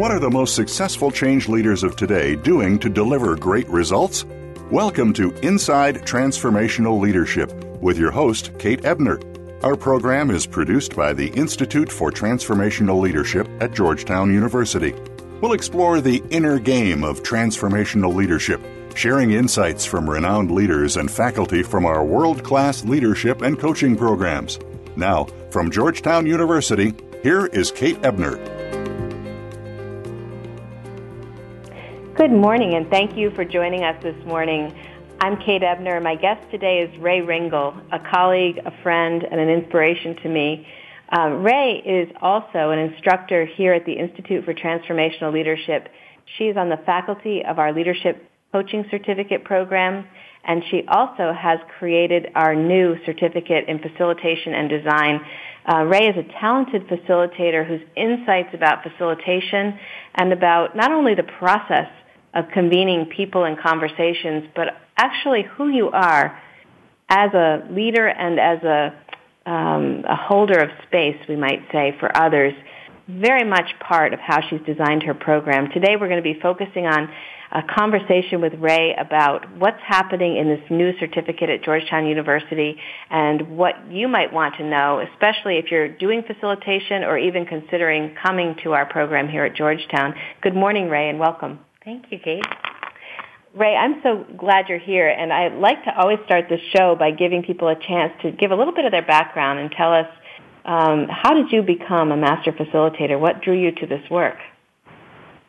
What are the most successful change leaders of today doing to deliver great results? Welcome to Inside Transformational Leadership with your host, Kate Ebner. Our program is produced by the Institute for Transformational Leadership at Georgetown University. We'll explore the inner game of transformational leadership, sharing insights from renowned leaders and faculty from our world class leadership and coaching programs. Now, from Georgetown University, here is Kate Ebner. Good morning, and thank you for joining us this morning. I'm Kate Ebner. My guest today is Rae Ringel, a colleague, a friend, and an inspiration to me. Uh, Rae is also an instructor here at the Institute for Transformational Leadership. She is on the faculty of our Leadership Coaching Certificate program, and she also has created our new certificate in facilitation and design. Uh, Rae is a talented facilitator whose insights about facilitation and about not only the process of convening people and conversations, but actually who you are as a leader and as a, um, a holder of space, we might say, for others. Very much part of how she's designed her program. Today we're going to be focusing on a conversation with Rae about what's happening in this new certificate at Georgetown University and what you might want to know, especially if you're doing facilitation or even considering coming to our program here at Georgetown. Good morning, Rae, and welcome. Thank you, Kate. Rae, I'm so glad you're here, and I like to always start the show by giving people a chance to give a little bit of their background and tell us um, how did you become a master facilitator? What drew you to this work?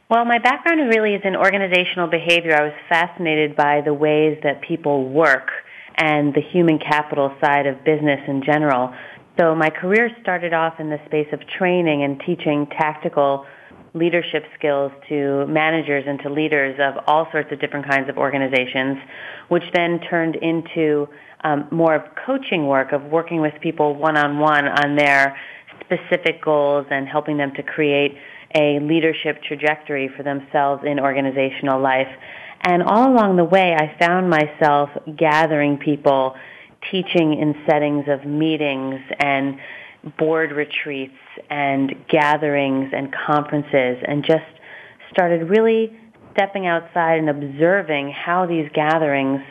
Well, my background really is in organizational behavior. I was fascinated by the ways that people work and the human capital side of business in general. So my career started off in the space of training and teaching tactical leadership skills to managers and to leaders of all sorts of different kinds of organizations, which then turned into um, more of coaching work of working with people one-on-one on their specific goals and helping them to create a leadership trajectory for themselves in organizational life. And all along the way, I found myself gathering people, teaching in settings of meetings and board retreats and gatherings and conferences and just started really stepping outside and observing how these gatherings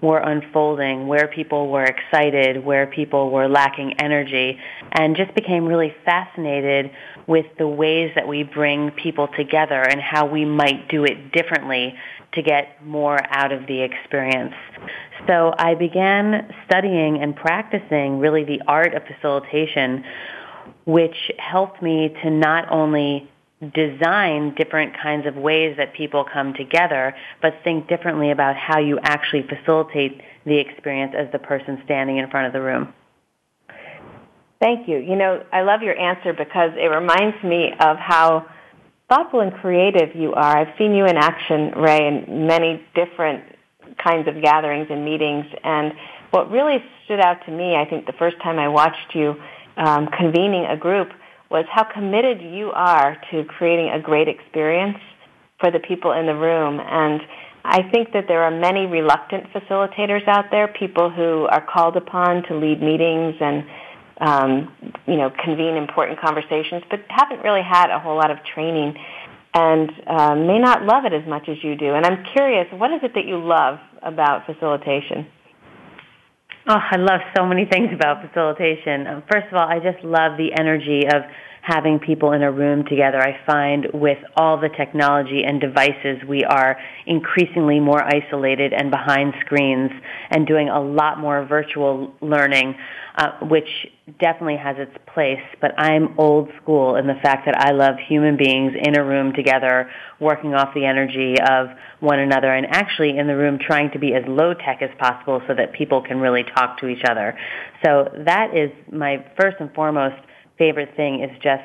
were unfolding, where people were excited, where people were lacking energy, and just became really fascinated with the ways that we bring people together and how we might do it differently to get more out of the experience. So I began studying and practicing really the art of facilitation, which helped me to not only design different kinds of ways that people come together, but think differently about how you actually facilitate the experience as the person standing in front of the room. Thank you. You know, I love your answer because it reminds me of how thoughtful and creative you are. I've seen you in action, Rae, in many different kinds of gatherings and meetings. And what really stood out to me, I think, the first time I watched you um, convening a group was how committed you are to creating a great experience for the people in the room. And I think that there are many reluctant facilitators out there, people who are called upon to lead meetings and um, you know, convene important conversations, but haven't really had a whole lot of training and uh, may not love it as much as you do. And I'm curious, what is it that you love about facilitation? Oh, I love so many things about facilitation. First of all, I just love the energy of having people in a room together. I find with all the technology and devices, we are increasingly more isolated and behind screens and doing a lot more virtual learning, uh, which definitely has its place. But I'm old school in the fact that I love human beings in a room together, working off the energy of one another, and actually in the room trying to be as low tech as possible so that people can really talk to each other. So that is my first and foremost favorite thing is just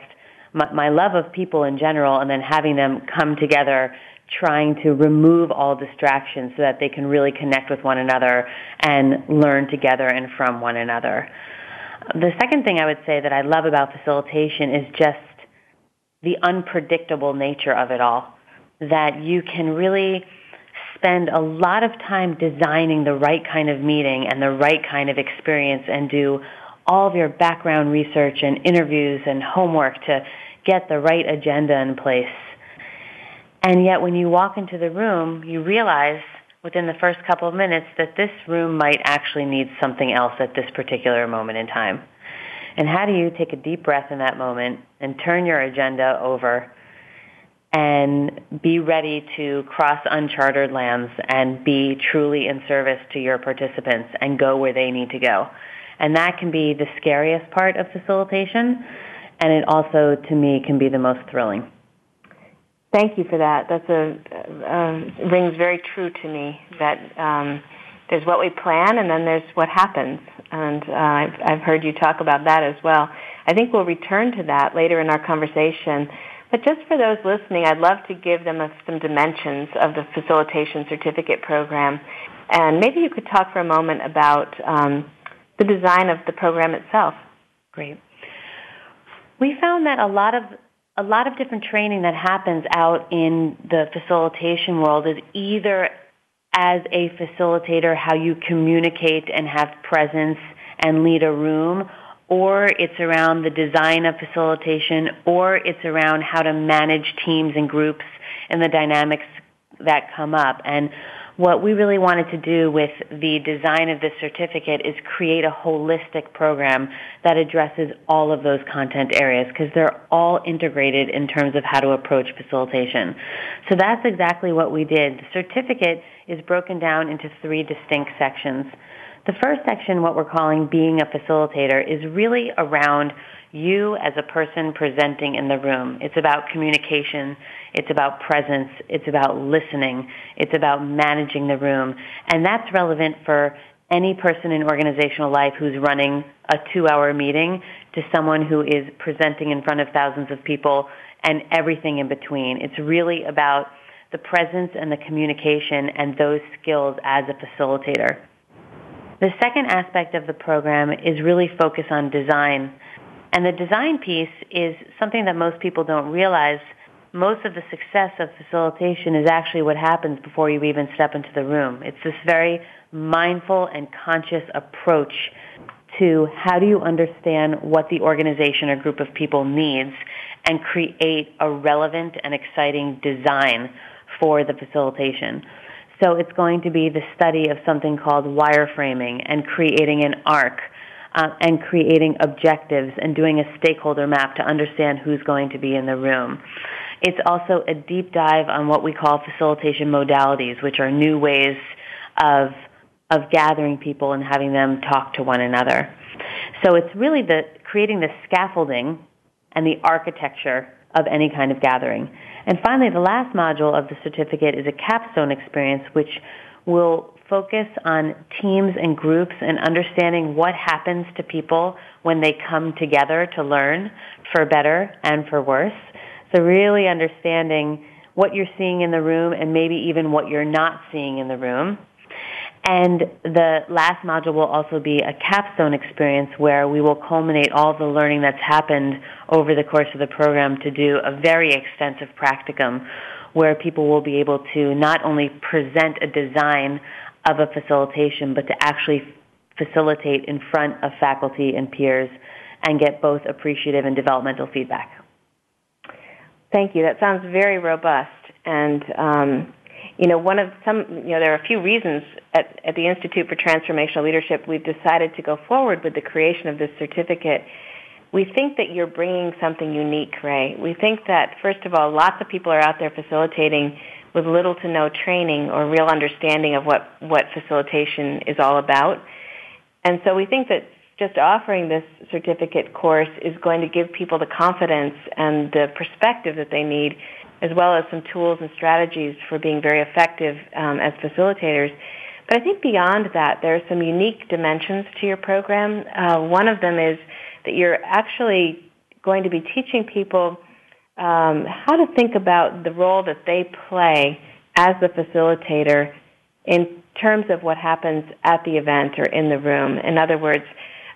my, my love of people in general and then having them come together trying to remove all distractions so that they can really connect with one another and learn together and from one another. The second thing I would say that I love about facilitation is just the unpredictable nature of it all. That you can really spend a lot of time designing the right kind of meeting and the right kind of experience and do all of your background research and interviews and homework to get the right agenda in place. And yet when you walk into the room, you realize within the first couple of minutes that this room might actually need something else at this particular moment in time. And how do you take a deep breath in that moment and turn your agenda over and be ready to cross uncharted lands and be truly in service to your participants and go where they need to go? And that can be the scariest part of facilitation, and it also, to me, can be the most thrilling. Thank you for that. That's a uh, rings very true to me. That um, there's what we plan, and then there's what happens. And uh, I've, I've heard you talk about that as well. I think we'll return to that later in our conversation. But just for those listening, I'd love to give them a, some dimensions of the facilitation certificate program. And maybe you could talk for a moment about um, the design of the program itself. Great. We found that a lot of a lot of different training that happens out in the facilitation world is either as a facilitator how you communicate and have presence and lead a room or it's around the design of facilitation or it's around how to manage teams and groups and the dynamics that come up and what we really wanted to do with the design of this certificate is create a holistic program that addresses all of those content areas because they're all integrated in terms of how to approach facilitation. So that's exactly what we did. The certificate is broken down into three distinct sections. The first section, what we're calling being a facilitator, is really around you as a person presenting in the room. It's about communication. It's about presence. It's about listening. It's about managing the room. And that's relevant for any person in organizational life who's running a two-hour meeting to someone who is presenting in front of thousands of people and everything in between. It's really about the presence and the communication and those skills as a facilitator. The second aspect of the program is really focus on design and the design piece is something that most people don't realize. Most of the success of facilitation is actually what happens before you even step into the room. It's this very mindful and conscious approach to how do you understand what the organization or group of people needs and create a relevant and exciting design for the facilitation. So it's going to be the study of something called wireframing and creating an arc uh, and creating objectives and doing a stakeholder map to understand who's going to be in the room. It's also a deep dive on what we call facilitation modalities, which are new ways of of gathering people and having them talk to one another. So it's really the creating the scaffolding and the architecture of any kind of gathering. And finally, the last module of the certificate is a capstone experience, which will focus on teams and groups and understanding what happens to people when they come together to learn for better and for worse. So really understanding what you're seeing in the room and maybe even what you're not seeing in the room. And the last module will also be a capstone experience where we will culminate all the learning that's happened over the course of the program to do a very extensive practicum where people will be able to not only present a design of a facilitation, but to actually facilitate in front of faculty and peers and get both appreciative and developmental feedback. Thank you. That sounds very robust. And, um, you know, one of some, you know, there are a few reasons at, at the Institute for Transformational Leadership we've decided to go forward with the creation of this certificate. we think that you're bringing something unique, Rae. We think that, first of all, lots of people are out there facilitating with little to no training or real understanding of what, what facilitation is all about. And so we think that just offering this certificate course is going to give people the confidence and the perspective that they need, as well as some tools and strategies for being very effective um, as facilitators. But I think beyond that, there are some unique dimensions to your program. Uh, one of them is that you're actually going to be teaching people um, how to think about the role that they play as the facilitator in terms of what happens at the event or in the room. In other words,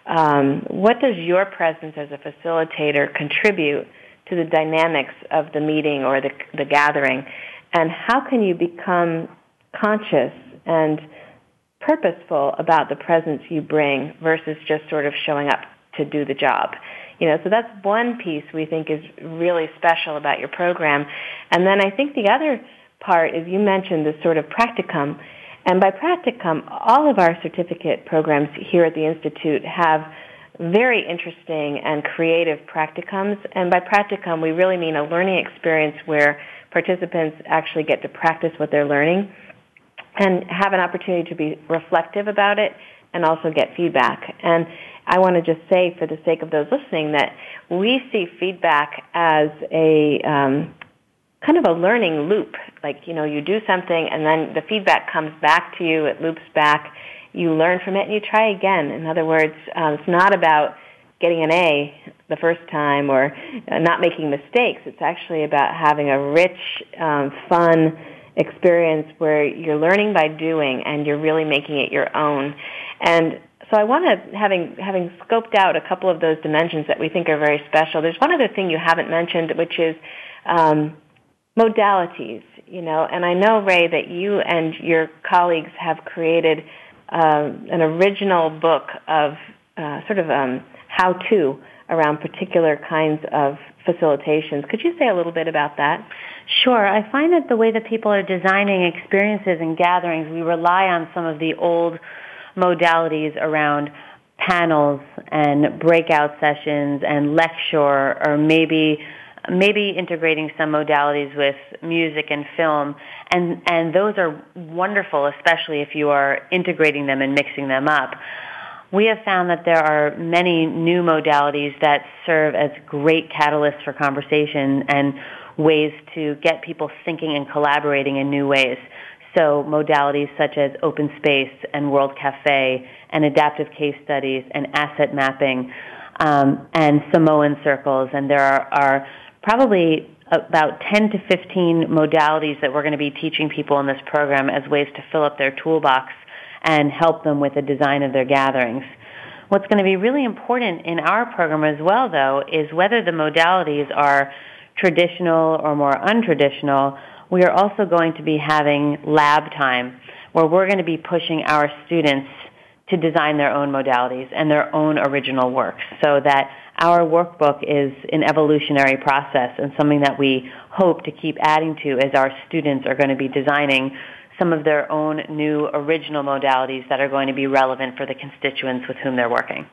um, what does your presence as a facilitator contribute to the dynamics of the meeting or the, the gathering? And how can you become conscious and purposeful about the presence you bring versus just sort of showing up to do the job? You know, so that's one piece we think is really special about your program. And then I think the other part is you mentioned this sort of practicum. And by practicum, all of our certificate programs here at the Institute have very interesting and creative practicums. And by practicum, we really mean a learning experience where participants actually get to practice what they're learning and have an opportunity to be reflective about it and also get feedback. And I want to just say, for the sake of those listening, that we see feedback as a um, kind of a learning loop. Like, you know, you do something and then the feedback comes back to you, it loops back, you learn from it and you try again. In other words, um, it's not about getting an A the first time or uh, not making mistakes. It's actually about having a rich, um, fun experience where you're learning by doing and you're really making it your own. And so I want to, having having scoped out a couple of those dimensions that we think are very special. There's one other thing you haven't mentioned, which is um, modalities. You know, and I know Rae that you and your colleagues have created uh, an original book of uh, sort of um, how-to around particular kinds of facilitations. Could you say a little bit about that? Sure. I find that the way that people are designing experiences and gatherings, we rely on some of the old modalities around panels and breakout sessions and lecture or maybe maybe integrating some modalities with music and film and and those are wonderful especially if you are integrating them and mixing them up we have found that there are many new modalities that serve as great catalysts for conversation and ways to get people thinking and collaborating in new ways so modalities such as open space and World Cafe and adaptive case studies and asset mapping um, and Samoan circles. And there are, are probably about 10 to 15 modalities that we're going to be teaching people in this program as ways to fill up their toolbox and help them with the design of their gatherings. What's going to be really important in our program as well, though, is whether the modalities are traditional or more untraditional, we are also going to be having lab time where we're going to be pushing our students to design their own modalities and their own original works so that our workbook is an evolutionary process and something that we hope to keep adding to as our students are going to be designing some of their own new original modalities that are going to be relevant for the constituents with whom they're working.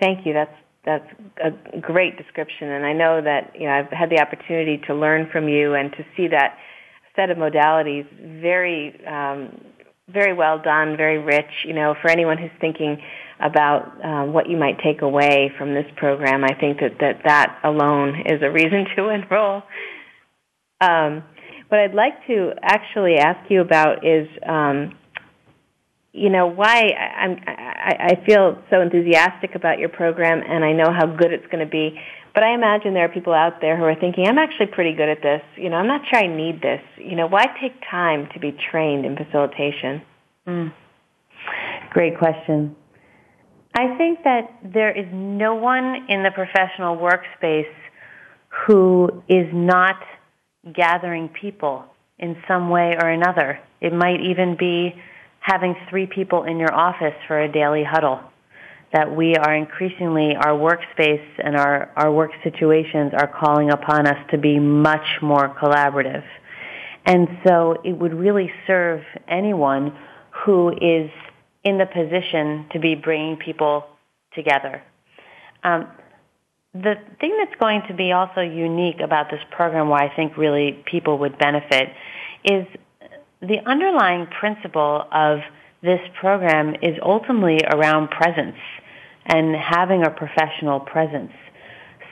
Thank you. That's that's a great description, and I know that you know I've had the opportunity to learn from you and to see that set of modalities very, um, very well done, very rich. You know, for anyone who's thinking about um, what you might take away from this program, I think that that, that alone is a reason to enroll. Um, what I'd like to actually ask you about is um, you know why I'm, I, I feel so enthusiastic about your program, and I know how good it's going to be. But I imagine there are people out there who are thinking, I'm actually pretty good at this. You know, I'm not sure I need this. You know, why take time to be trained in facilitation? Mm. Great question. I think that there is no one in the professional workspace who is not gathering people in some way or another. It might even be having three people in your office for a daily huddle. That we are increasingly, our workspace and our, our work situations are calling upon us to be much more collaborative. And so it would really serve anyone who is in the position to be bringing people together. Um, the thing that's going to be also unique about this program, where I think really people would benefit, is the underlying principle of this program is ultimately around presence and having a professional presence.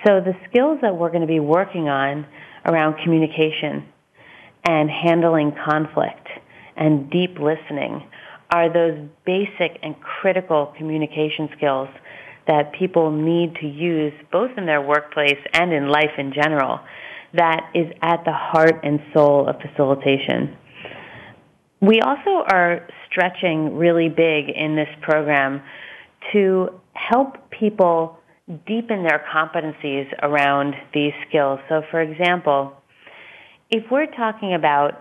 So the skills that we're going to be working on around communication and handling conflict and deep listening are those basic and critical communication skills that people need to use both in their workplace and in life in general that is at the heart and soul of facilitation. We also are stretching really big in this program to help people deepen their competencies around these skills. So for example, if we're talking about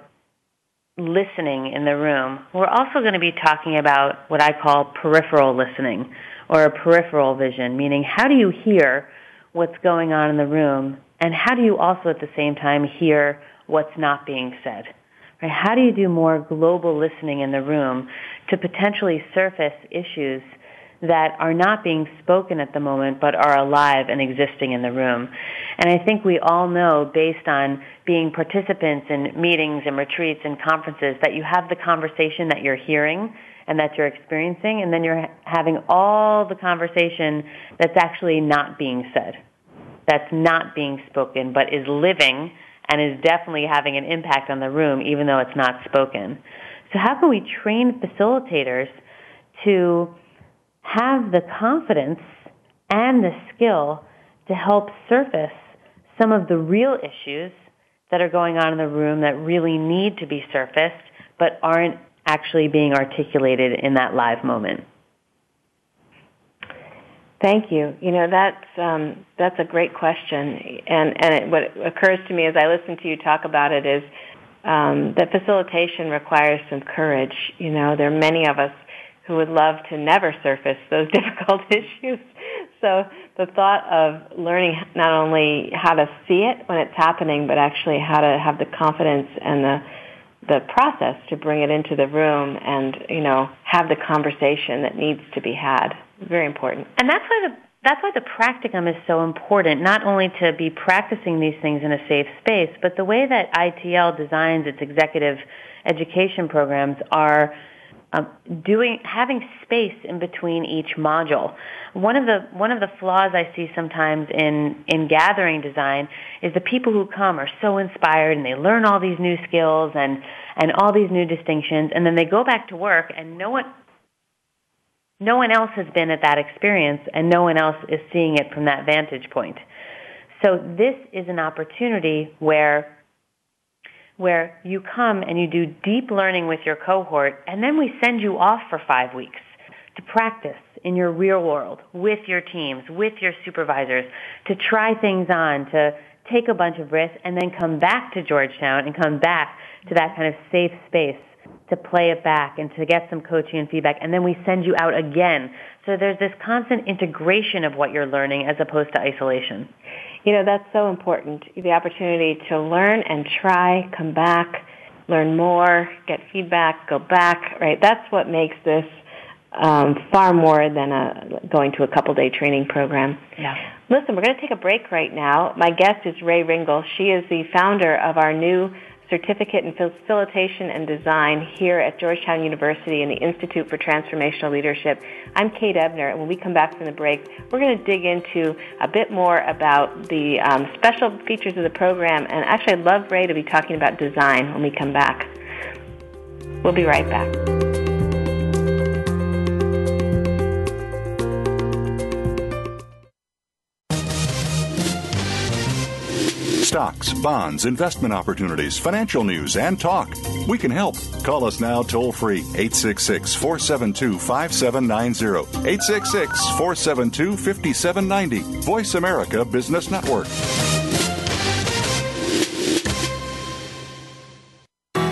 listening in the room, we're also going to be talking about what I call peripheral listening or a peripheral vision, meaning how do you hear what's going on in the room and how do you also at the same time hear what's not being said? Right? How do you do more global listening in the room to potentially surface issues that are not being spoken at the moment but are alive and existing in the room. And I think we all know based on being participants in meetings and retreats and conferences that you have the conversation that you're hearing and that you're experiencing and then you're having all the conversation that's actually not being said. That's not being spoken but is living and is definitely having an impact on the room even though it's not spoken. So how can we train facilitators to have the confidence and the skill to help surface some of the real issues that are going on in the room that really need to be surfaced but aren't actually being articulated in that live moment. Thank you. You know that's um, that's a great question, and and it, what occurs to me as I listen to you talk about it is um, that facilitation requires some courage. You know, there are many of us who would love to never surface those difficult issues. So the thought of learning not only how to see it when it's happening, but actually how to have the confidence and the the process to bring it into the room and you know have the conversation that needs to be had. Very important. And that's why the that's why the practicum is so important, not only to be practicing these things in a safe space, but the way that ITL designs its executive education programs are um, doing having space in between each module. One of the one of the flaws I see sometimes in in gathering design is the people who come are so inspired and they learn all these new skills and and all these new distinctions and then they go back to work and no one no one else has been at that experience and no one else is seeing it from that vantage point. So this is an opportunity where where you come and you do deep learning with your cohort, and then we send you off for five weeks to practice in your real world with your teams, with your supervisors, to try things on, to take a bunch of risks, and then come back to Georgetown and come back to that kind of safe space to play it back and to get some coaching and feedback, and then we send you out again. So there's this constant integration of what you're learning as opposed to isolation. You know, that's so important. The opportunity to learn and try, come back, learn more, get feedback, go back, right? That's what makes this um, far more than a, going to a couple day training program. Yeah. Listen, we're going to take a break right now. My guest is Rae Ringel. She is the founder of our new certificate in facilitation and design here at Georgetown University in the Institute for Transformational Leadership. I'm Kate Ebner, and when we come back from the break, we're going to dig into a bit more about the um, special features of the program. And actually, I'd love Rae to be talking about design when we come back. We'll be right back. Stocks, bonds, investment opportunities, financial news, and talk. We can help. Call us now toll free 866 472 5790. 866 472 5790. Voice America Business Network.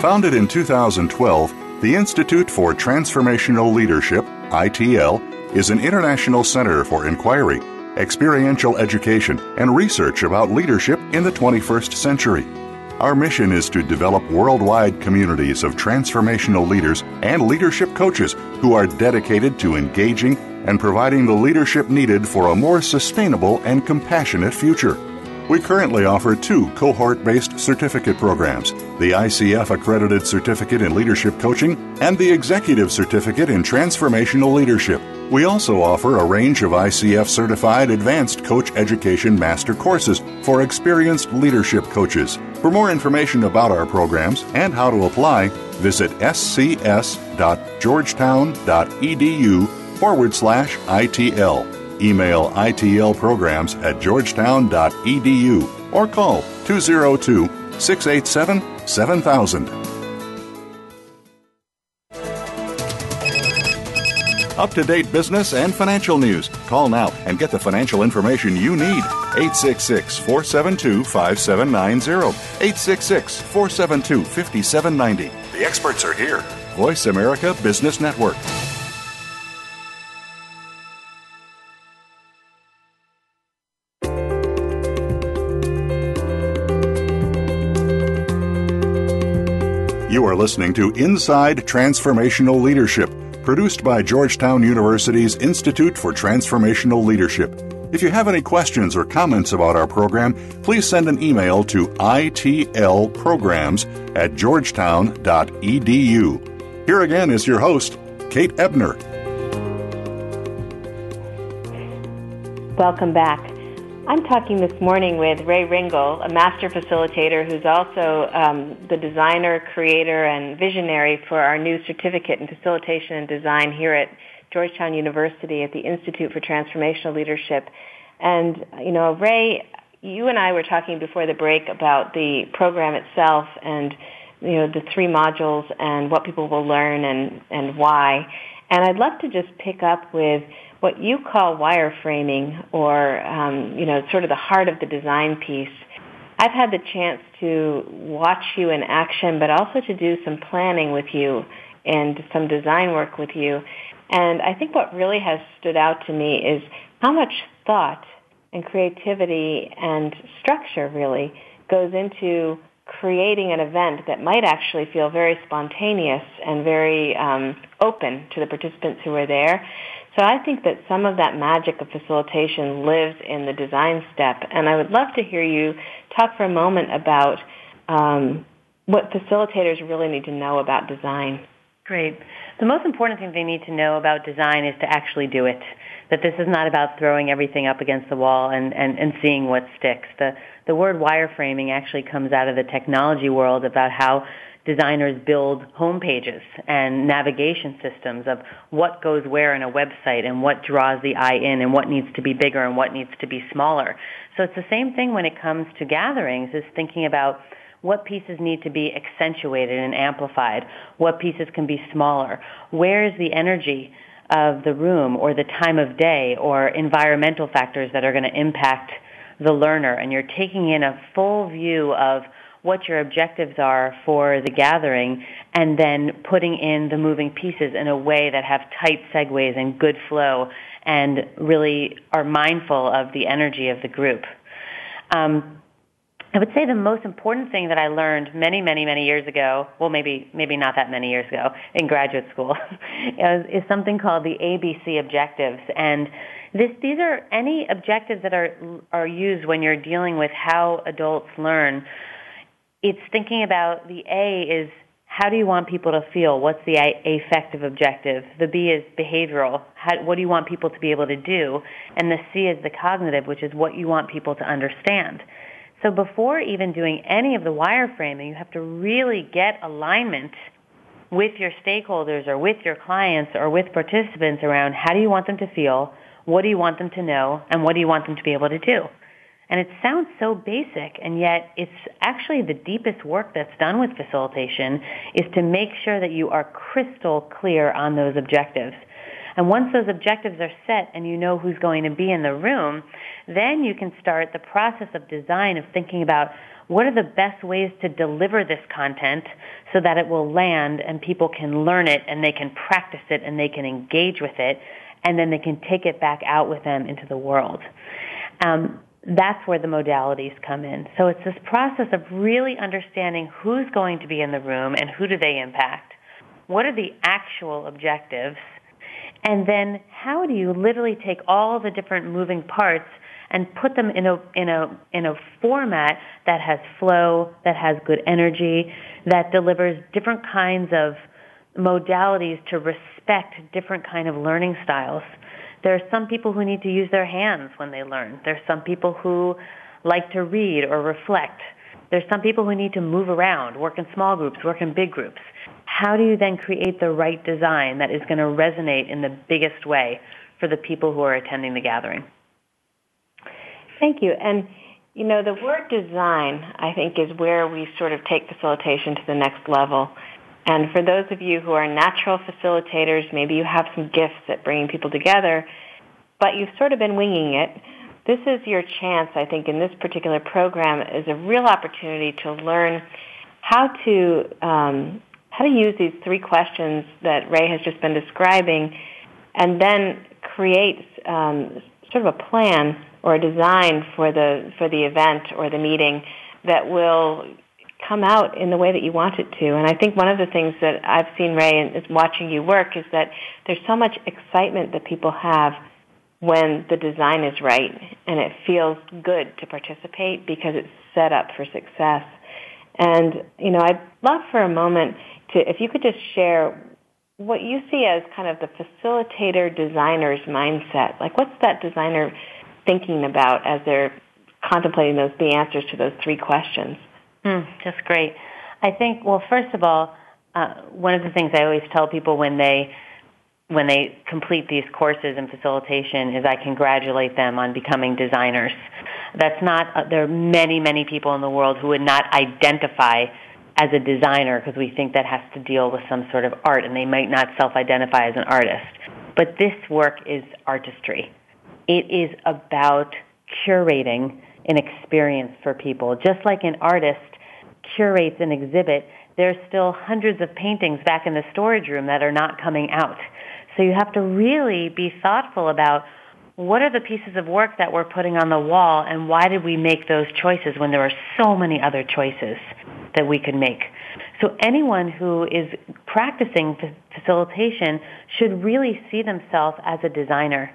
Founded in 2012, the Institute for Transformational Leadership, ITL, is an international center for inquiry experiential education, and research about leadership in the 21st century. Our mission is to develop worldwide communities of transformational leaders and leadership coaches who are dedicated to engaging and providing the leadership needed for a more sustainable and compassionate future. We currently offer two cohort based certificate programs the ICF Accredited Certificate in Leadership Coaching and the Executive Certificate in Transformational Leadership. We also offer a range of ICF certified advanced coach education master courses for experienced leadership coaches. For more information about our programs and how to apply, visit scs.georgetown.edu forward slash ITL. Email ITL programs at georgetown.edu or call 202 687 7000. Up to date business and financial news. Call now and get the financial information you need. 866 472 5790. 866 472 5790. The experts are here. Voice America Business Network. You are listening to Inside Transformational Leadership, produced by Georgetown University's Institute for Transformational Leadership. If you have any questions or comments about our program, please send an email to itlprograms at georgetown.edu. Here again is your host, Kate Ebner. Welcome back. I'm talking this morning with Rae Ringel, a master facilitator who's also um, the designer, creator, and visionary for our new certificate in facilitation and design here at Georgetown University at the Institute for Transformational Leadership. And, you know, Rae, you and I were talking before the break about the program itself and, you know, the three modules and what people will learn and, and why. And I'd love to just pick up with what you call wireframing or, um, you know, sort of the heart of the design piece. I've had the chance to watch you in action, but also to do some planning with you and some design work with you. And I think what really has stood out to me is how much thought and creativity and structure really goes into creating an event that might actually feel very spontaneous and very um, open to the participants who are there. So I think that some of that magic of facilitation lives in the design step, and I would love to hear you talk for a moment about um, what facilitators really need to know about design. Great. The most important thing they need to know about design is to actually do it. That this is not about throwing everything up against the wall and, and, and seeing what sticks. The, the word wireframing actually comes out of the technology world about how designers build home pages and navigation systems of what goes where in a website and what draws the eye in and what needs to be bigger and what needs to be smaller. So it's the same thing when it comes to gatherings is thinking about what pieces need to be accentuated and amplified, what pieces can be smaller, where is the energy of the room or the time of day or environmental factors that are going to impact the learner and you're taking in a full view of what your objectives are for the gathering and then putting in the moving pieces in a way that have tight segues and good flow and really are mindful of the energy of the group. Um, I would say the most important thing that I learned many, many, many years ago, well, maybe, maybe not that many years ago, in graduate school, is, is something called the ABC objectives. And this, these are any objectives that are, are used when you're dealing with how adults learn it's thinking about the A is how do you want people to feel? What's the affective objective? The B is behavioral. How, what do you want people to be able to do? And the C is the cognitive, which is what you want people to understand. So before even doing any of the wireframing, you have to really get alignment with your stakeholders or with your clients or with participants around how do you want them to feel, what do you want them to know, and what do you want them to be able to do. And it sounds so basic, and yet it's actually the deepest work that's done with facilitation is to make sure that you are crystal clear on those objectives. And once those objectives are set and you know who's going to be in the room, then you can start the process of design of thinking about what are the best ways to deliver this content so that it will land and people can learn it and they can practice it and they can engage with it and then they can take it back out with them into the world. Um, that's where the modalities come in. So it's this process of really understanding who's going to be in the room and who do they impact. What are the actual objectives? And then how do you literally take all the different moving parts and put them in a in a in a format that has flow, that has good energy, that delivers different kinds of modalities to respect different kind of learning styles. There are some people who need to use their hands when they learn. There are some people who like to read or reflect. There's some people who need to move around, work in small groups, work in big groups. How do you then create the right design that is going to resonate in the biggest way for the people who are attending the gathering? Thank you. And you know, the word design, I think, is where we sort of take facilitation to the next level. And for those of you who are natural facilitators, maybe you have some gifts at bringing people together, but you've sort of been winging it. This is your chance, I think, in this particular program is a real opportunity to learn how to um, how to use these three questions that Rae has just been describing, and then create um, sort of a plan or a design for the for the event or the meeting that will come out in the way that you want it to. And I think one of the things that I've seen Rae and is watching you work is that there's so much excitement that people have when the design is right and it feels good to participate because it's set up for success. And you know, I'd love for a moment to if you could just share what you see as kind of the facilitator designer's mindset. Like what's that designer thinking about as they're contemplating those the answers to those three questions? Mm, just great. I think well, first of all, uh, one of the things I always tell people when they when they complete these courses in facilitation is I congratulate them on becoming designers. That's not uh, there are many many people in the world who would not identify as a designer because we think that has to deal with some sort of art and they might not self-identify as an artist. But this work is artistry. It is about curating an experience for people. Just like an artist curates an exhibit, there's still hundreds of paintings back in the storage room that are not coming out. So you have to really be thoughtful about what are the pieces of work that we're putting on the wall and why did we make those choices when there are so many other choices that we could make. So anyone who is practicing facilitation should really see themselves as a designer.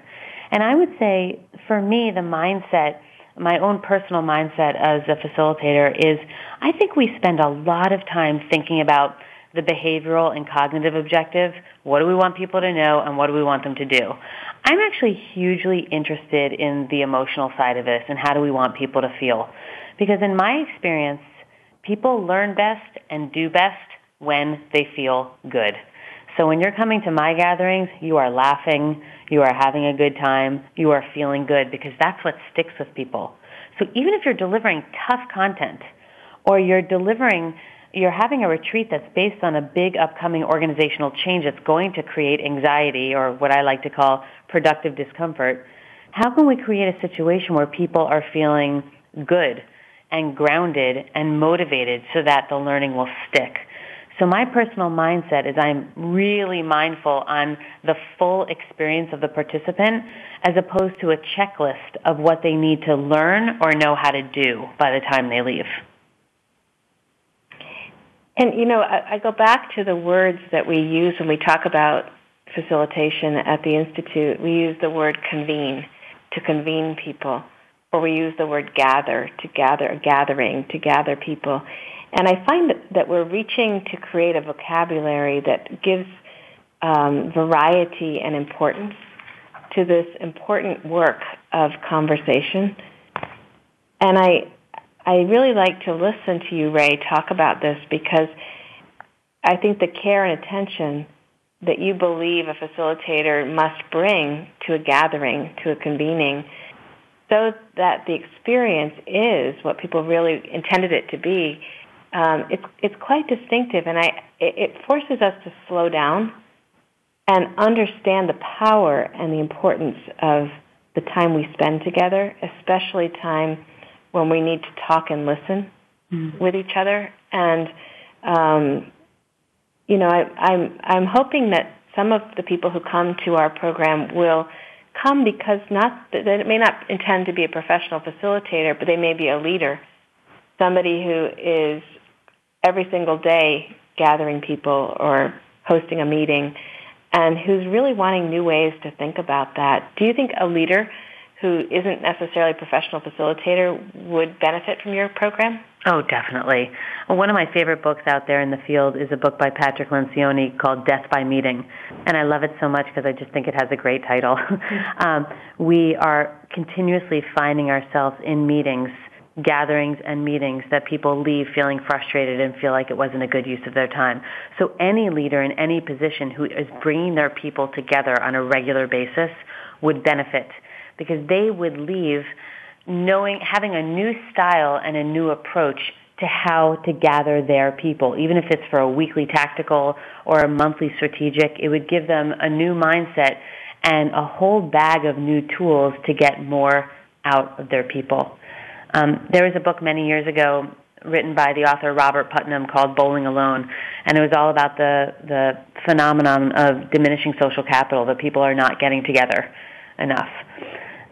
And I would say for me, the mindset, my own personal mindset as a facilitator is I think we spend a lot of time thinking about the behavioral and cognitive objective. What do we want people to know and what do we want them to do? I'm actually hugely interested in the emotional side of this and how do we want people to feel. Because in my experience, people learn best and do best when they feel good. So when you're coming to my gatherings, you are laughing, you are having a good time, you are feeling good because that's what sticks with people. So even if you're delivering tough content or you're delivering you're having a retreat that's based on a big upcoming organizational change that's going to create anxiety or what I like to call productive discomfort, how can we create a situation where people are feeling good and grounded and motivated so that the learning will stick? So my personal mindset is I'm really mindful on the full experience of the participant as opposed to a checklist of what they need to learn or know how to do by the time they leave. And you know, I, I go back to the words that we use when we talk about facilitation at the Institute. We use the word convene, to convene people, or we use the word gather, to gather, a gathering, to gather people. And I find that, that we're reaching to create a vocabulary that gives um, variety and importance to this important work of conversation. And I, I really like to listen to you, Rae, talk about this because I think the care and attention that you believe a facilitator must bring to a gathering, to a convening, so that the experience is what people really intended it to be um, it's it's quite distinctive, and I it, it forces us to slow down and understand the power and the importance of the time we spend together, especially time when we need to talk and listen mm-hmm. with each other. And um, you know, I, I'm I'm hoping that some of the people who come to our program will come because not they may not intend to be a professional facilitator, but they may be a leader, somebody who is every single day gathering people or hosting a meeting, and who's really wanting new ways to think about that. Do you think a leader who isn't necessarily a professional facilitator would benefit from your program? Oh, definitely. One of my favorite books out there in the field is a book by Patrick Lencioni called Death by Meeting. And I love it so much because I just think it has a great title. um, we are continuously finding ourselves in meetings, gatherings and meetings that people leave feeling frustrated and feel like it wasn't a good use of their time. So any leader in any position who is bringing their people together on a regular basis would benefit because they would leave knowing, having a new style and a new approach to how to gather their people. Even if it's for a weekly tactical or a monthly strategic, it would give them a new mindset and a whole bag of new tools to get more out of their people. Um, there was a book many years ago written by the author Robert Putnam called Bowling Alone, and it was all about the the phenomenon of diminishing social capital that people are not getting together enough.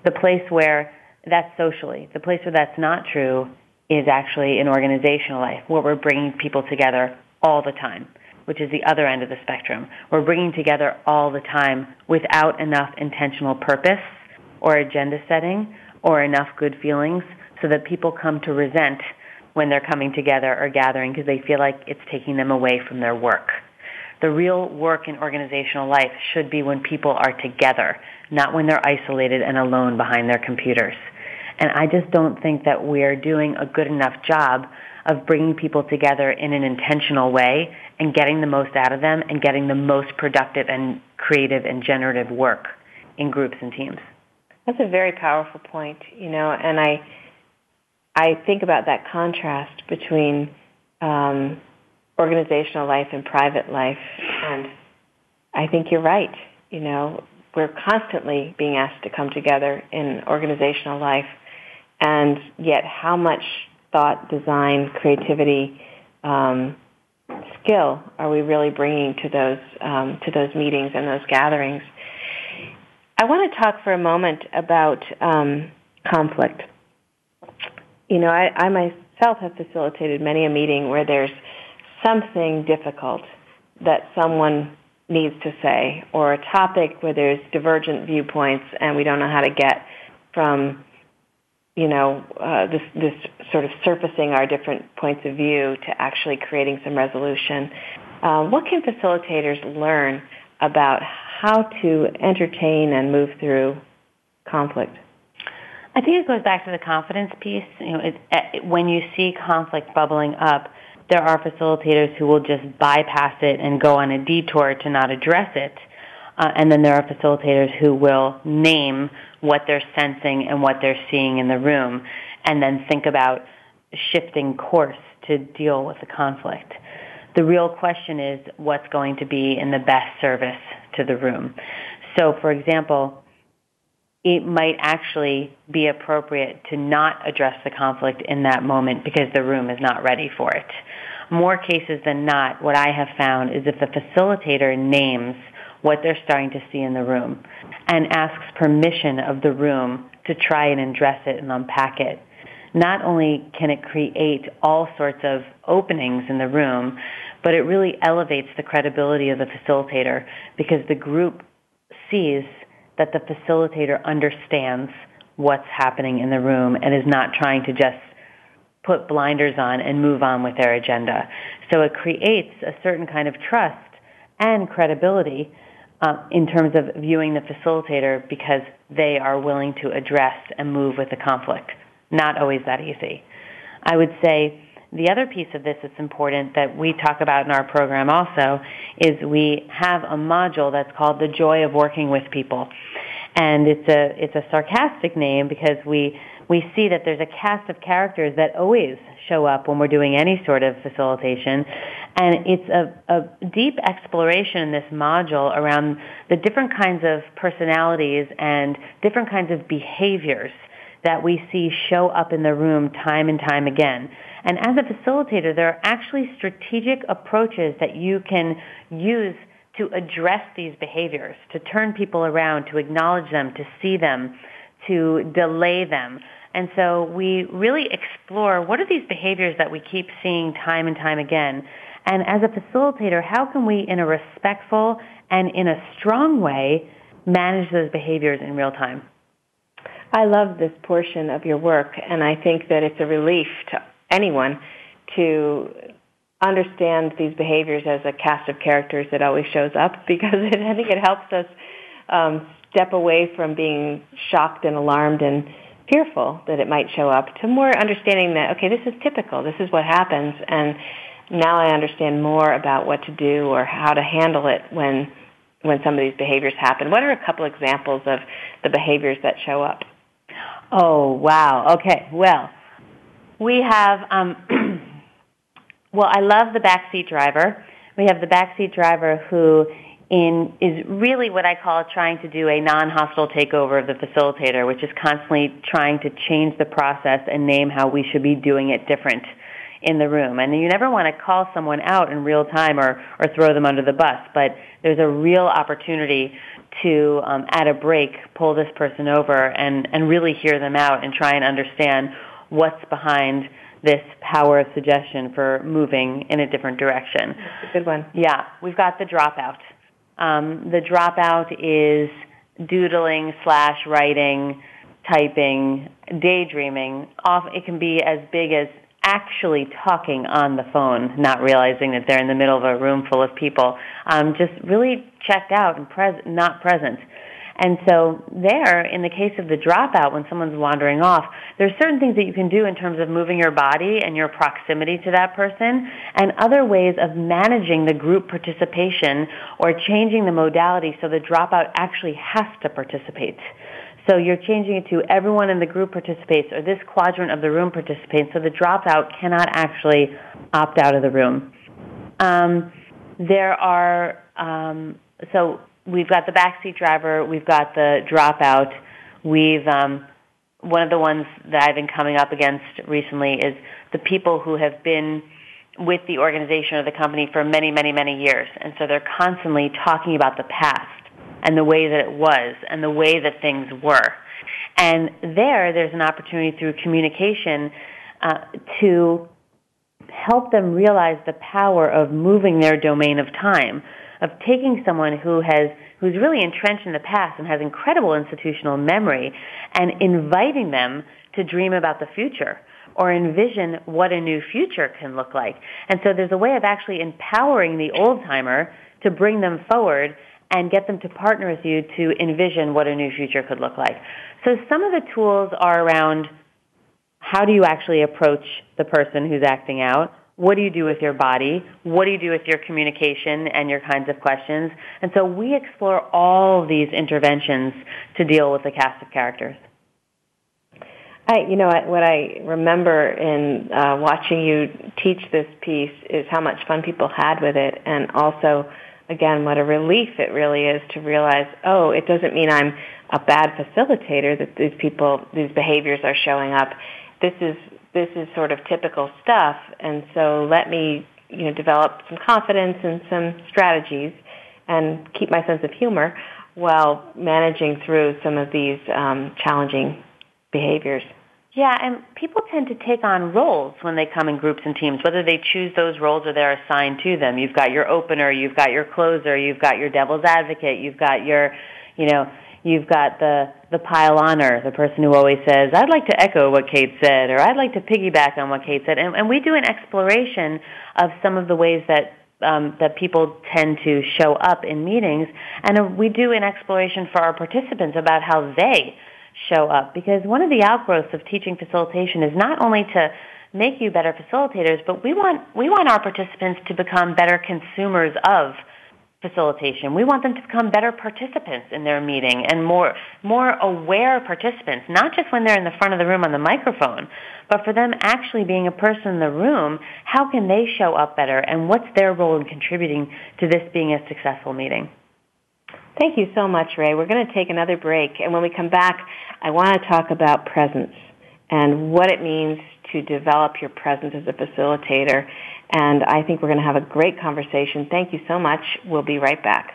The place where that's socially. The place where that's not true is actually in organizational life, where we're bringing people together all the time, which is the other end of the spectrum. We're bringing together all the time without enough intentional purpose or agenda setting or enough good feelings so that people come to resent when they're coming together or gathering because they feel like it's taking them away from their work. The real work in organizational life should be when people are together, not when they're isolated and alone behind their computers. And I just don't think that we're doing a good enough job of bringing people together in an intentional way and getting the most out of them and getting the most productive and creative and generative work in groups and teams. That's a very powerful point, you know, and I I think about that contrast between um, organizational life and private life, and I think you're right. You know, we're constantly being asked to come together in organizational life, and yet how much thought, design, creativity, um, skill are we really bringing to those um, to those meetings and those gatherings? I want to talk for a moment about um, conflict. You know, I, I myself have facilitated many a meeting where there's something difficult that someone needs to say, or a topic where there's divergent viewpoints and we don't know how to get from you know, uh, this, this sort of surfacing our different points of view to actually creating some resolution. Uh, what can facilitators learn about how to entertain and move through conflict? I think it goes back to the confidence piece. You know, it, it, when you see conflict bubbling up, there are facilitators who will just bypass it and go on a detour to not address it. Uh, and then there are facilitators who will name what they're sensing and what they're seeing in the room, and then think about shifting course to deal with the conflict. The real question is what's going to be in the best service to the room. So, for example, it might actually be appropriate to not address the conflict in that moment because the room is not ready for it. More cases than not, what I have found is if the facilitator names what they're starting to see in the room and asks permission of the room to try and address it and unpack it. Not only can it create all sorts of openings in the room, but it really elevates the credibility of the facilitator because the group sees that the facilitator understands what's happening in the room and is not trying to just put blinders on and move on with their agenda. So it creates a certain kind of trust and credibility uh, in terms of viewing the facilitator because they are willing to address and move with the conflict. Not always that easy. I would say the other piece of this that's important that we talk about in our program also is we have a module that's called the joy of working with people. And it's a, it's a sarcastic name because we, we see that there's a cast of characters that always show up when we're doing any sort of facilitation. And it's a, a deep exploration in this module around the different kinds of personalities and different kinds of behaviors that we see show up in the room time and time again. And as a facilitator, there are actually strategic approaches that you can use to address these behaviors, to turn people around, to acknowledge them, to see them, to delay them. And so we really explore what are these behaviors that we keep seeing time and time again. And as a facilitator, how can we, in a respectful and in a strong way, manage those behaviors in real time? I love this portion of your work, and I think that it's a relief to anyone to understand these behaviors as a cast of characters that always shows up because it, I think it helps us um, step away from being shocked and alarmed and fearful that it might show up to more understanding that okay this is typical this is what happens and now I understand more about what to do or how to handle it when when some of these behaviors happen. What are a couple examples of the behaviors that show up? Oh wow. Okay. Well, we have um, well, I love the backseat driver. We have the backseat driver who in is really what I call trying to do a non-hostile takeover of the facilitator, which is constantly trying to change the process and name how we should be doing it different in the room. And you never want to call someone out in real time or, or throw them under the bus, but there's a real opportunity to, um, at a break, pull this person over and, and really hear them out and try and understand what's behind this power of suggestion for moving in a different direction. That's a good one. Yeah, we've got the dropout. Um, the dropout is doodling slash writing, typing, daydreaming. Off, it can be as big as actually talking on the phone, not realizing that they're in the middle of a room full of people. Um, just really checked out and pres- not present. And so there, in the case of the dropout, when someone's wandering off, there's certain things that you can do in terms of moving your body and your proximity to that person, and other ways of managing the group participation or changing the modality so the dropout actually has to participate. So you're changing it to everyone in the group participates or this quadrant of the room participates so the dropout cannot actually opt out of the room. Um, there are, um, so we've got the backseat driver, we've got the dropout, we've, um, one of the ones that I've been coming up against recently is the people who have been with the organization or the company for many, many, many years. And so they're constantly talking about the past and the way that it was and the way that things were. And there, there's an opportunity through communication uh, to help them realize the power of moving their domain of time, of taking someone who has who's really entrenched in the past and has incredible institutional memory and inviting them to dream about the future or envision what a new future can look like. And so there's a way of actually empowering the old timer to bring them forward and get them to partner with you to envision what a new future could look like. So some of the tools are around how do you actually approach the person who's acting out? What do you do with your body? What do you do with your communication and your kinds of questions? And so we explore all these interventions to deal with the cast of characters. I, you know, what I remember in uh, watching you teach this piece is how much fun people had with it, and also again, what a relief it really is to realize, oh, it doesn't mean I'm a bad facilitator that these people, these behaviors are showing up. This is this is sort of typical stuff, and so let me, you know, develop some confidence and some strategies, and keep my sense of humor while managing through some of these um, challenging behaviors. Yeah, and people tend to take on roles when they come in groups and teams, whether they choose those roles or they're assigned to them. You've got your opener, you've got your closer, you've got your devil's advocate, you've got your, you know, you've got the the pile oner, the person who always says, "I'd like to echo what Kate said," or "I'd like to piggyback on what Kate said," and, and we do an exploration of some of the ways that um, that people tend to show up in meetings, and we do an exploration for our participants about how they show up. Because one of the outgrowths of teaching facilitation is not only to make you better facilitators, but we want we want our participants to become better consumers of facilitation. We want them to become better participants in their meeting and more more aware participants, not just when they're in the front of the room on the microphone, but for them actually being a person in the room, how can they show up better and what's their role in contributing to this being a successful meeting? Thank you so much, Rae. We're going to take another break, and when we come back, I want to talk about presence and what it means to develop your presence as a facilitator And I think we're going to have a great conversation. Thank you so much. We'll be right back.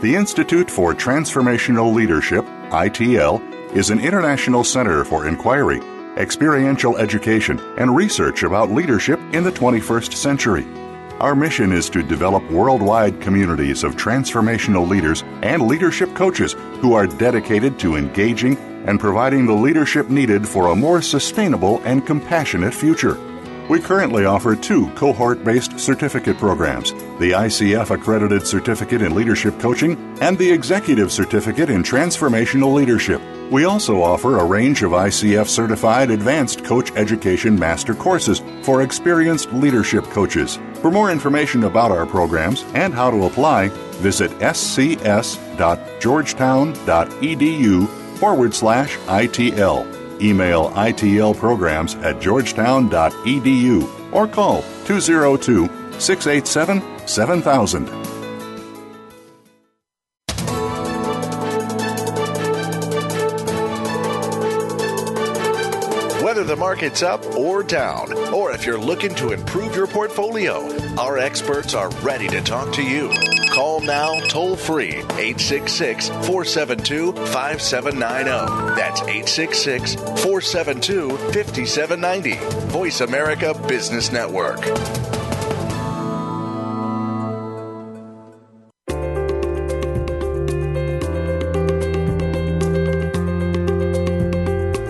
the Institute for Transformational Leadership, ITL, is an international center for inquiry, experiential education, and research about leadership in the 21st century. Our mission is to develop worldwide communities of transformational leaders and leadership coaches who are dedicated to engaging and providing the leadership needed for a more sustainable and compassionate future. We currently offer two cohort based certificate programs the ICF Accredited Certificate in Leadership Coaching and the Executive Certificate in Transformational Leadership. We also offer a range of ICF certified advanced coach education master courses for experienced leadership coaches. For more information about our programs and how to apply, visit scs.georgetown.edu forward slash ITL. Email ITL programs at georgetown.edu or call 202 687 7000. Whether the market's up or down, or if you're looking to improve your portfolio, our experts are ready to talk to you. Call now toll free 866 472 5790. That's 866 472 5790. Voice America Business Network.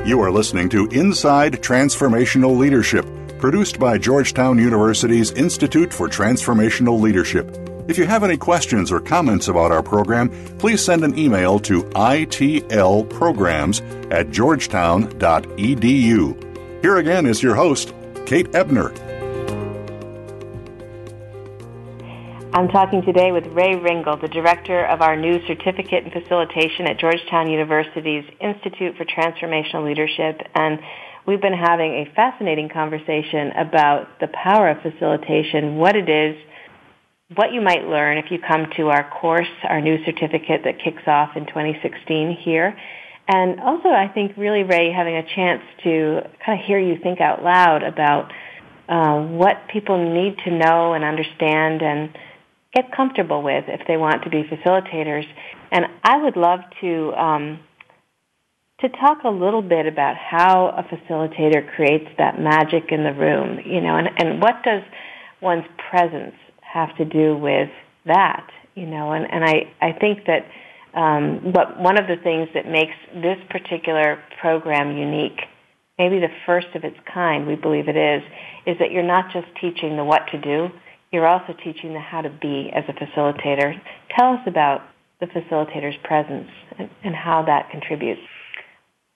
You are listening to Inside Transformational Leadership, produced by Georgetown University's Institute for Transformational Leadership. If you have any questions or comments about our program, please send an email to itlprograms at georgetown.edu. Here again is your host, Kate Ebner. I'm talking today with Rae Ringel, the director of our new certificate in facilitation at Georgetown University's Institute for Transformational Leadership. And we've been having a fascinating conversation about the power of facilitation, what it is, what you might learn if you come to our course, our new certificate that kicks off in 2016 here. And also, I think really, Rae, having a chance to kind of hear you think out loud about uh, what people need to know and understand and get comfortable with if they want to be facilitators. And I would love to um, to talk a little bit about how a facilitator creates that magic in the room, you know, and, and what does one's presence have to do with that, you know, and, and I, I think that um, but one of the things that makes this particular program unique, maybe the first of its kind, we believe it is, is that you're not just teaching the what to do, you're also teaching the how to be as a facilitator. Tell us about the facilitator's presence and, and how that contributes.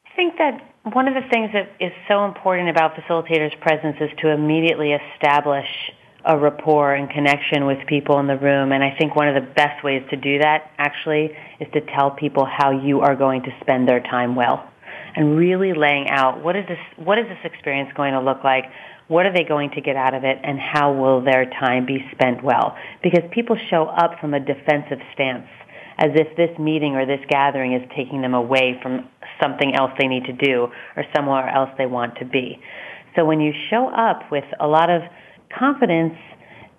I think that one of the things that is so important about facilitators' presence is to immediately establish a rapport and connection with people in the room. And I think one of the best ways to do that actually is to tell people how you are going to spend their time well. And really laying out what is this what is this experience going to look like? What are they going to get out of it and how will their time be spent well? Because people show up from a defensive stance as if this meeting or this gathering is taking them away from something else they need to do or somewhere else they want to be. So when you show up with a lot of confidence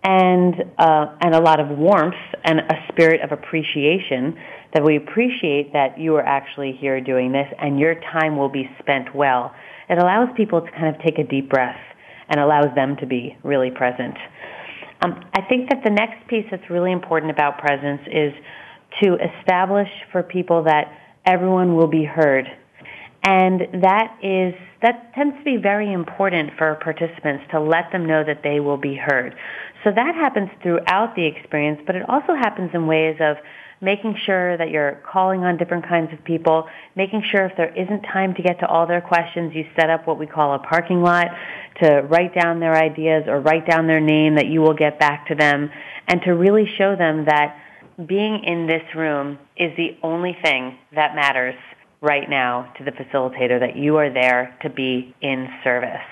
and uh, and a lot of warmth and a spirit of appreciation that we appreciate that you are actually here doing this and your time will be spent well. It allows people to kind of take a deep breath and allows them to be really present. Um, I think that the next piece that's really important about presence is to establish for people that everyone will be heard. And that is that tends to be very important for participants to let them know that they will be heard. So that happens throughout the experience, but it also happens in ways of making sure that you're calling on different kinds of people, making sure if there isn't time to get to all their questions, you set up what we call a parking lot to write down their ideas or write down their name that you will get back to them and to really show them that being in this room is the only thing that matters right now to the facilitator, that you are there to be in service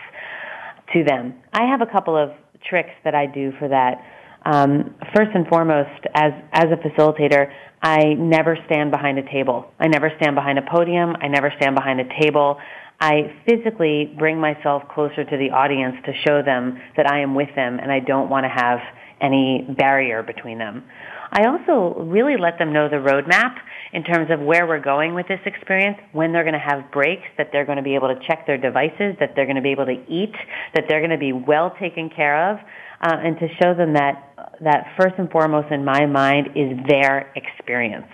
to them. I have a couple of tricks that I do for that. Um, first and foremost, as as a facilitator, I never stand behind a table. I never stand behind a podium. I never stand behind a table. I physically bring myself closer to the audience to show them that I am with them and I don't want to have any barrier between them. I also really let them know the roadmap in terms of where we're going with this experience, when they're going to have breaks, that they're going to be able to check their devices, that they're going to be able to eat, that they're going to be well taken care of, uh, and to show them that that first and foremost in my mind is their experience,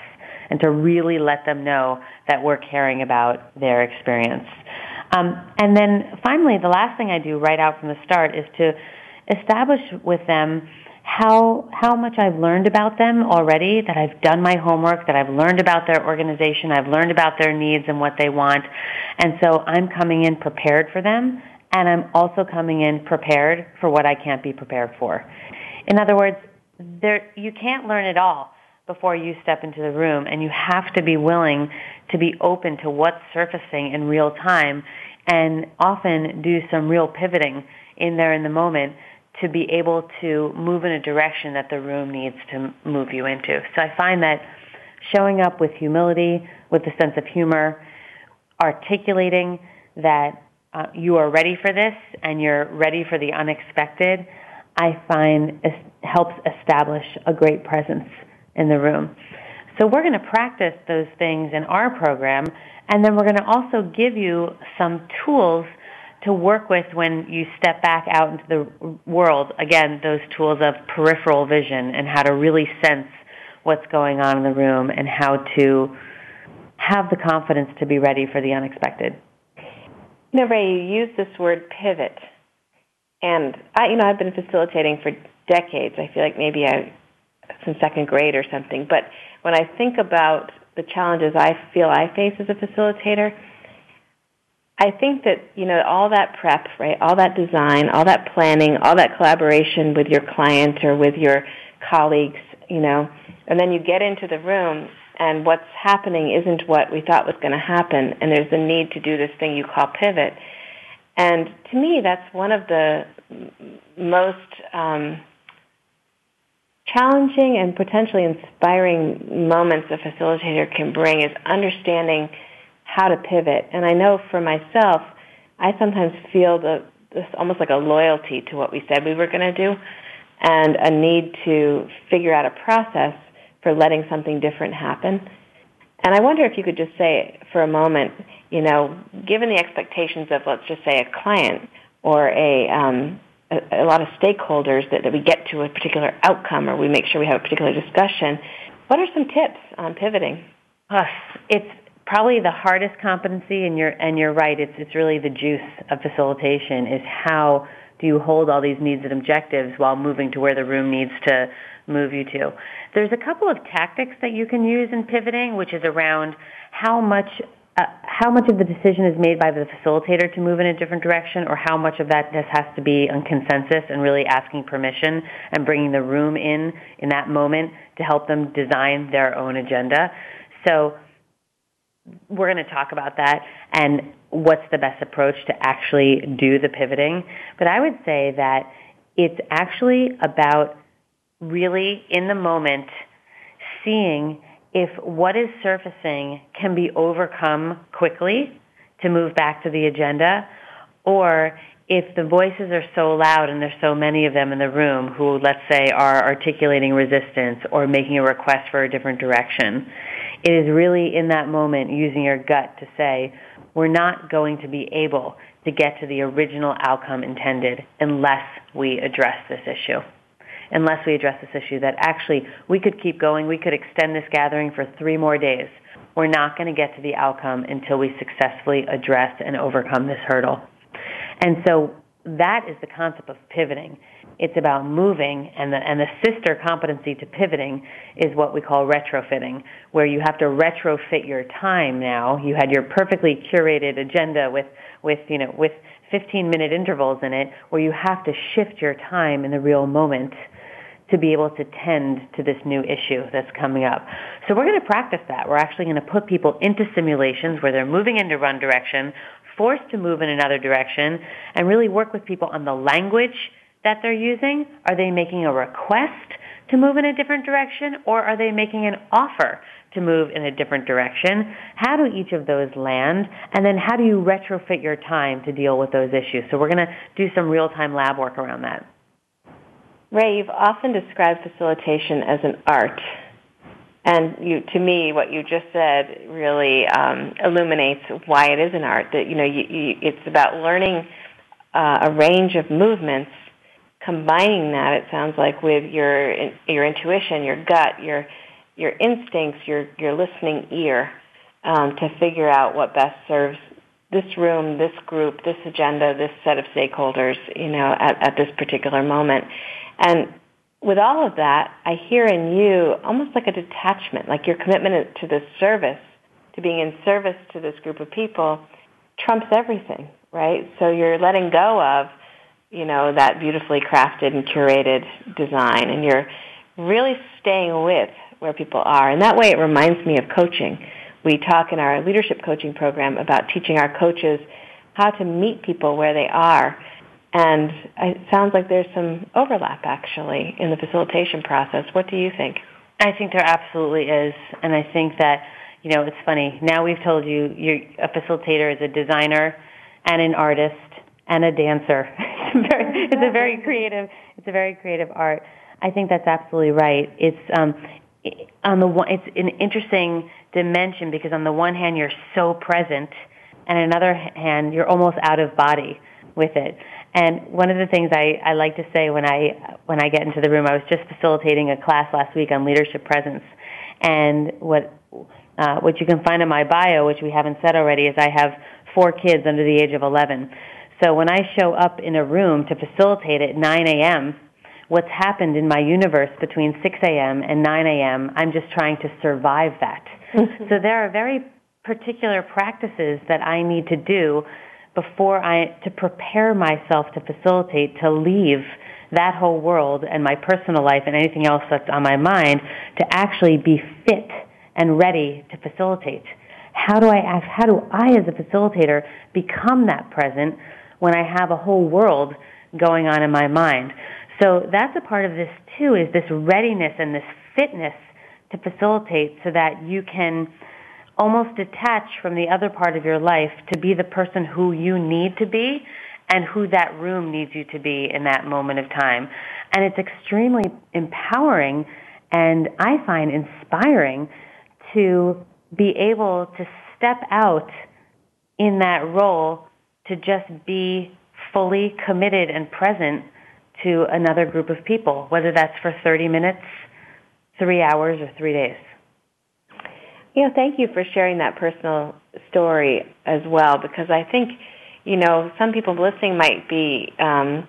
and to really let them know that we're caring about their experience. Um, and then finally, the last thing I do right out from the start is to establish with them how how much I've learned about them already, that I've done my homework, that I've learned about their organization, I've learned about their needs and what they want. And so I'm coming in prepared for them and I'm also coming in prepared for what I can't be prepared for. In other words, there you can't learn it all before you step into the room and you have to be willing to be open to what's surfacing in real time and often do some real pivoting in there in the moment to be able to move in a direction that the room needs to move you into. So I find that showing up with humility, with a sense of humor, articulating that uh, you are ready for this and you're ready for the unexpected, I find es- helps establish a great presence in the room. So we're going to practice those things in our program, and then we're going to also give you some tools to work with when you step back out into the world. Again, those tools of peripheral vision and how to really sense what's going on in the room and how to have the confidence to be ready for the unexpected. You know, Rae, you use this word pivot. And I, you know, I've been facilitating for decades. I feel like maybe I, since second grade or something. But when I think about the challenges I feel I face as a facilitator, I think that, you know, all that prep, right, all that design, all that planning, all that collaboration with your client or with your colleagues, you know, and then you get into the room and what's happening isn't what we thought was going to happen, and there's a need to do this thing you call pivot. And to me, that's one of the most um, challenging and potentially inspiring moments a facilitator can bring is understanding how to pivot. And I know for myself, I sometimes feel the, this almost like a loyalty to what we said we were going to do and a need to figure out a process for letting something different happen. And I wonder if you could just say for a moment, you know, given the expectations of, let's just say, a client or a, um, a, a lot of stakeholders that, that we get to a particular outcome or we make sure we have a particular discussion, what are some tips on pivoting? Uh, it's probably the hardest competency, and you're and you're right. It's it's really the juice of facilitation. Is how do you hold all these needs and objectives while moving to where the room needs to move you to. There's a couple of tactics that you can use in pivoting, which is around how much uh, how much of the decision is made by the facilitator to move in a different direction, or how much of that has to be on consensus and really asking permission and bringing the room in in that moment to help them design their own agenda. So we're going to talk about that and what's the best approach to actually do the pivoting. But I would say that it's actually about really in the moment seeing if what is surfacing can be overcome quickly to move back to the agenda or if the voices are so loud and there's so many of them in the room who, let's say, are articulating resistance or making a request for a different direction, it is really in that moment using your gut to say, we're not going to be able to get to the original outcome intended unless we address this issue unless we address this issue that actually we could keep going, we could extend this gathering for three more days. We're not going to get to the outcome until we successfully address and overcome this hurdle. And so that is the concept of pivoting. It's about moving and the, and the sister competency to pivoting is what we call retrofitting, where you have to retrofit your time now. You had your perfectly curated agenda with, with, you know, with 15 minute intervals in it where you have to shift your time in the real moment to be able to tend to this new issue that's coming up. So we're going to practice that. We're actually going to put people into simulations where they're moving into one direction, forced to move in another direction, and really work with people on the language that they're using. Are they making a request to move in a different direction or are they making an offer to move in a different direction? How do each of those land? And then how do you retrofit your time to deal with those issues? So we're going to do some real-time lab work around that. Rae, you've often described facilitation as an art. And you, to me, what you just said really um, illuminates why it is an art. That you know, you, you, it's about learning uh, a range of movements, combining that. It sounds like with your your intuition, your gut, your your instincts, your your listening ear, um, to figure out what best serves this room, this group, this agenda, this set of stakeholders. You know, at, at this particular moment. And with all of that, I hear in you almost like a detachment, like your commitment to this service, to being in service to this group of people, trumps everything, right? So you're letting go of, you know, that beautifully crafted and curated design, and you're really staying with where people are. And that way it reminds me of coaching. We talk in our leadership coaching program about teaching our coaches how to meet people where they are and it sounds like there's some overlap actually in the facilitation process. What do you think? I think there absolutely is. And I think that, you know, it's funny. Now we've told you a facilitator is a designer and an artist and a dancer. very, it's a very creative, it's a very creative art. I think that's absolutely right. It's, um, on the one, it's an interesting dimension because on the one hand you're so present and on another hand you're almost out of body with it. And one of the things I, I like to say when I when I get into the room, I was just facilitating a class last week on leadership presence, and what uh, what you can find in my bio, which we haven't said already, is I have four kids under the age of 11. So when I show up in a room to facilitate at 9 a.m., what's happened in my universe between 6 a.m. and 9 a.m., I'm just trying to survive that. Mm-hmm. so there are very particular practices that I need to do before I, to prepare myself to facilitate, to leave that whole world and my personal life and anything else that's on my mind to actually be fit and ready to facilitate. How do I ask, how do I as a facilitator become that present when I have a whole world going on in my mind? So that's a part of this too, is this readiness and this fitness to facilitate so that you can almost detach from the other part of your life to be the person who you need to be and who that room needs you to be in that moment of time. And it's extremely empowering and I find inspiring to be able to step out in that role to just be fully committed and present to another group of people, whether that's for 30 minutes, three hours, or three days. You know, thank you for sharing that personal story as well, because I think, you know, some people listening might be, um,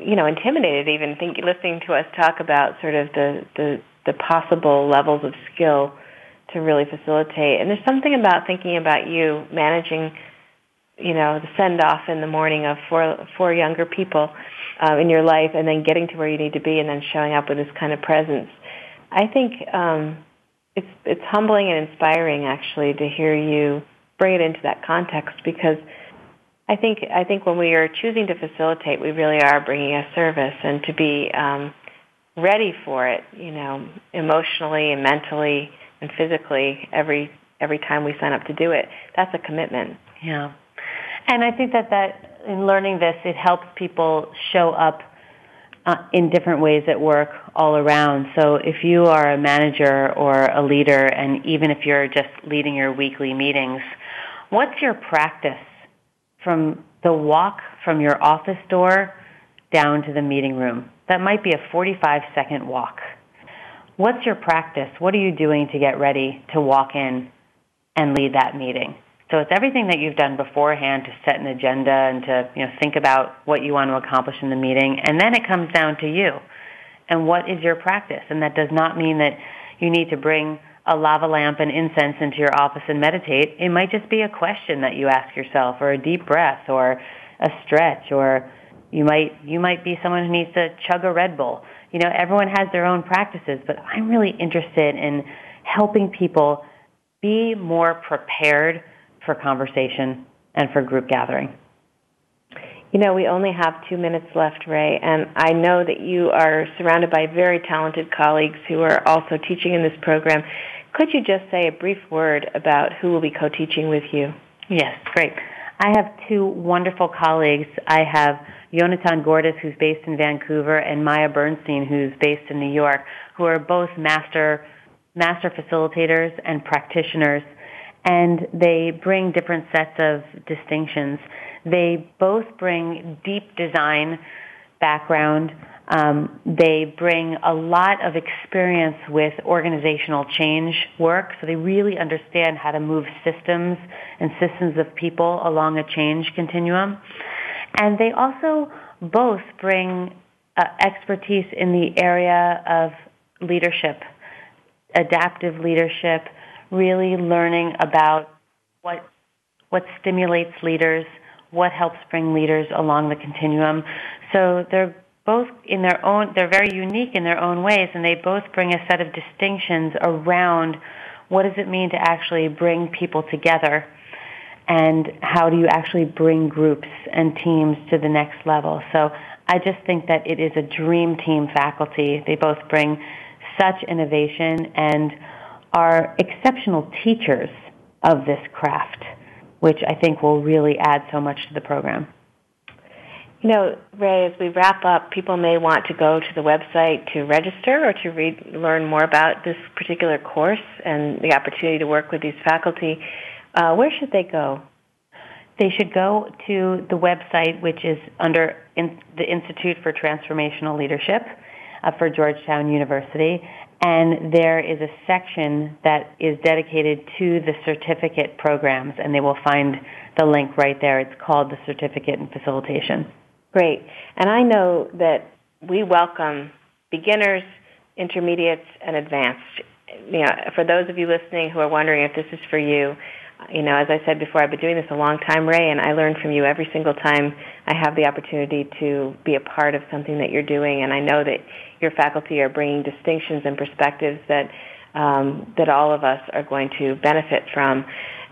you know, intimidated even think listening to us talk about sort of the, the the possible levels of skill to really facilitate. And there's something about thinking about you managing, you know, the send off in the morning of four four younger people uh, in your life, and then getting to where you need to be, and then showing up with this kind of presence. I think um, it's it's humbling and inspiring actually to hear you bring it into that context because I think I think when we are choosing to facilitate, we really are bringing a service and to be um, ready for it, you know, emotionally and mentally and physically every every time we sign up to do it. That's a commitment. Yeah, and I think that that in learning this, it helps people show up uh, in different ways at work all around. So if you are a manager or a leader, and even if you're just leading your weekly meetings, what's your practice from the walk from your office door down to the meeting room? That might be a 45 second walk. What's your practice? What are you doing to get ready to walk in and lead that meeting? So it's everything that you've done beforehand to set an agenda and to you know think about what you want to accomplish in the meeting, and then it comes down to you and what is your practice. And that does not mean that you need to bring a lava lamp and incense into your office and meditate. It might just be a question that you ask yourself, or a deep breath, or a stretch, or you might you might be someone who needs to chug a Red Bull. You know, everyone has their own practices, but I'm really interested in helping people be more prepared for conversation and for group gathering. You know, we only have two minutes left, Rae, and I know that you are surrounded by very talented colleagues who are also teaching in this program. Could you just say a brief word about who will be co-teaching with you? Yes, great. I have two wonderful colleagues. I have Jonathan Gordis, who's based in Vancouver, and Maya Bernstein, who's based in New York, who are both master master facilitators and practitioners, and they bring different sets of distinctions. They both bring deep design background. Um, they bring a lot of experience with organizational change work, so they really understand how to move systems and systems of people along a change continuum. And they also both bring uh, expertise in the area of leadership, adaptive leadership, really learning about what what stimulates leaders, what helps bring leaders along the continuum. So they're both in their own, they're very unique in their own ways, and they both bring a set of distinctions around what does it mean to actually bring people together and how do you actually bring groups and teams to the next level. So I just think that it is a dream team faculty. They both bring such innovation and are exceptional teachers of this craft which I think will really add so much to the program. You know, Rae, as we wrap up, people may want to go to the website to register or to read, learn more about this particular course and the opportunity to work with these faculty. Uh, where should they go? They should go to the website, which is under in, the Institute for Transformational Leadership uh, for Georgetown University, and there is a section that is dedicated to the certificate programs, and they will find the link right there. It's called the Certificate in Facilitation. Great. And I know that we welcome beginners, intermediates, and advanced. You know, for those of you listening who are wondering if this is for you, you know, as I said before, I've been doing this a long time, Rae, and I learn from you every single time I have the opportunity to be a part of something that you're doing. And I know that your faculty are bringing distinctions and perspectives that um, that all of us are going to benefit from.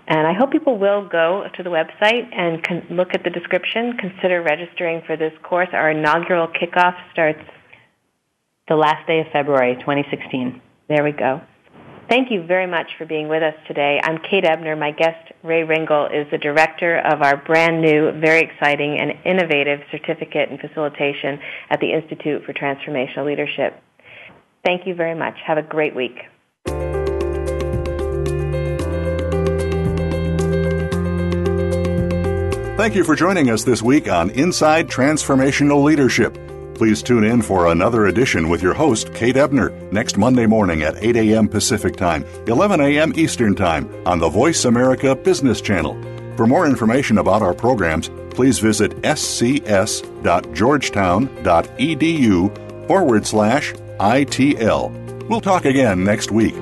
And I hope people will go to the website and con- look at the description, consider registering for this course. Our inaugural kickoff starts the last day of February 2016. There we go. Thank you very much for being with us today. I'm Kate Ebner. My guest, Rae Ringel, is the director of our brand new, very exciting, and innovative certificate in facilitation at the Institute for Transformational Leadership. Thank you very much. Have a great week. Thank you for joining us this week on Inside Transformational Leadership. Please tune in for another edition with your host, Kate Ebner, next Monday morning at 8 a.m. Pacific Time, 11 a.m. Eastern Time on the Voice America Business Channel. For more information about our programs, please visit scs.georgetown.edu forward slash ITL. We'll talk again next week.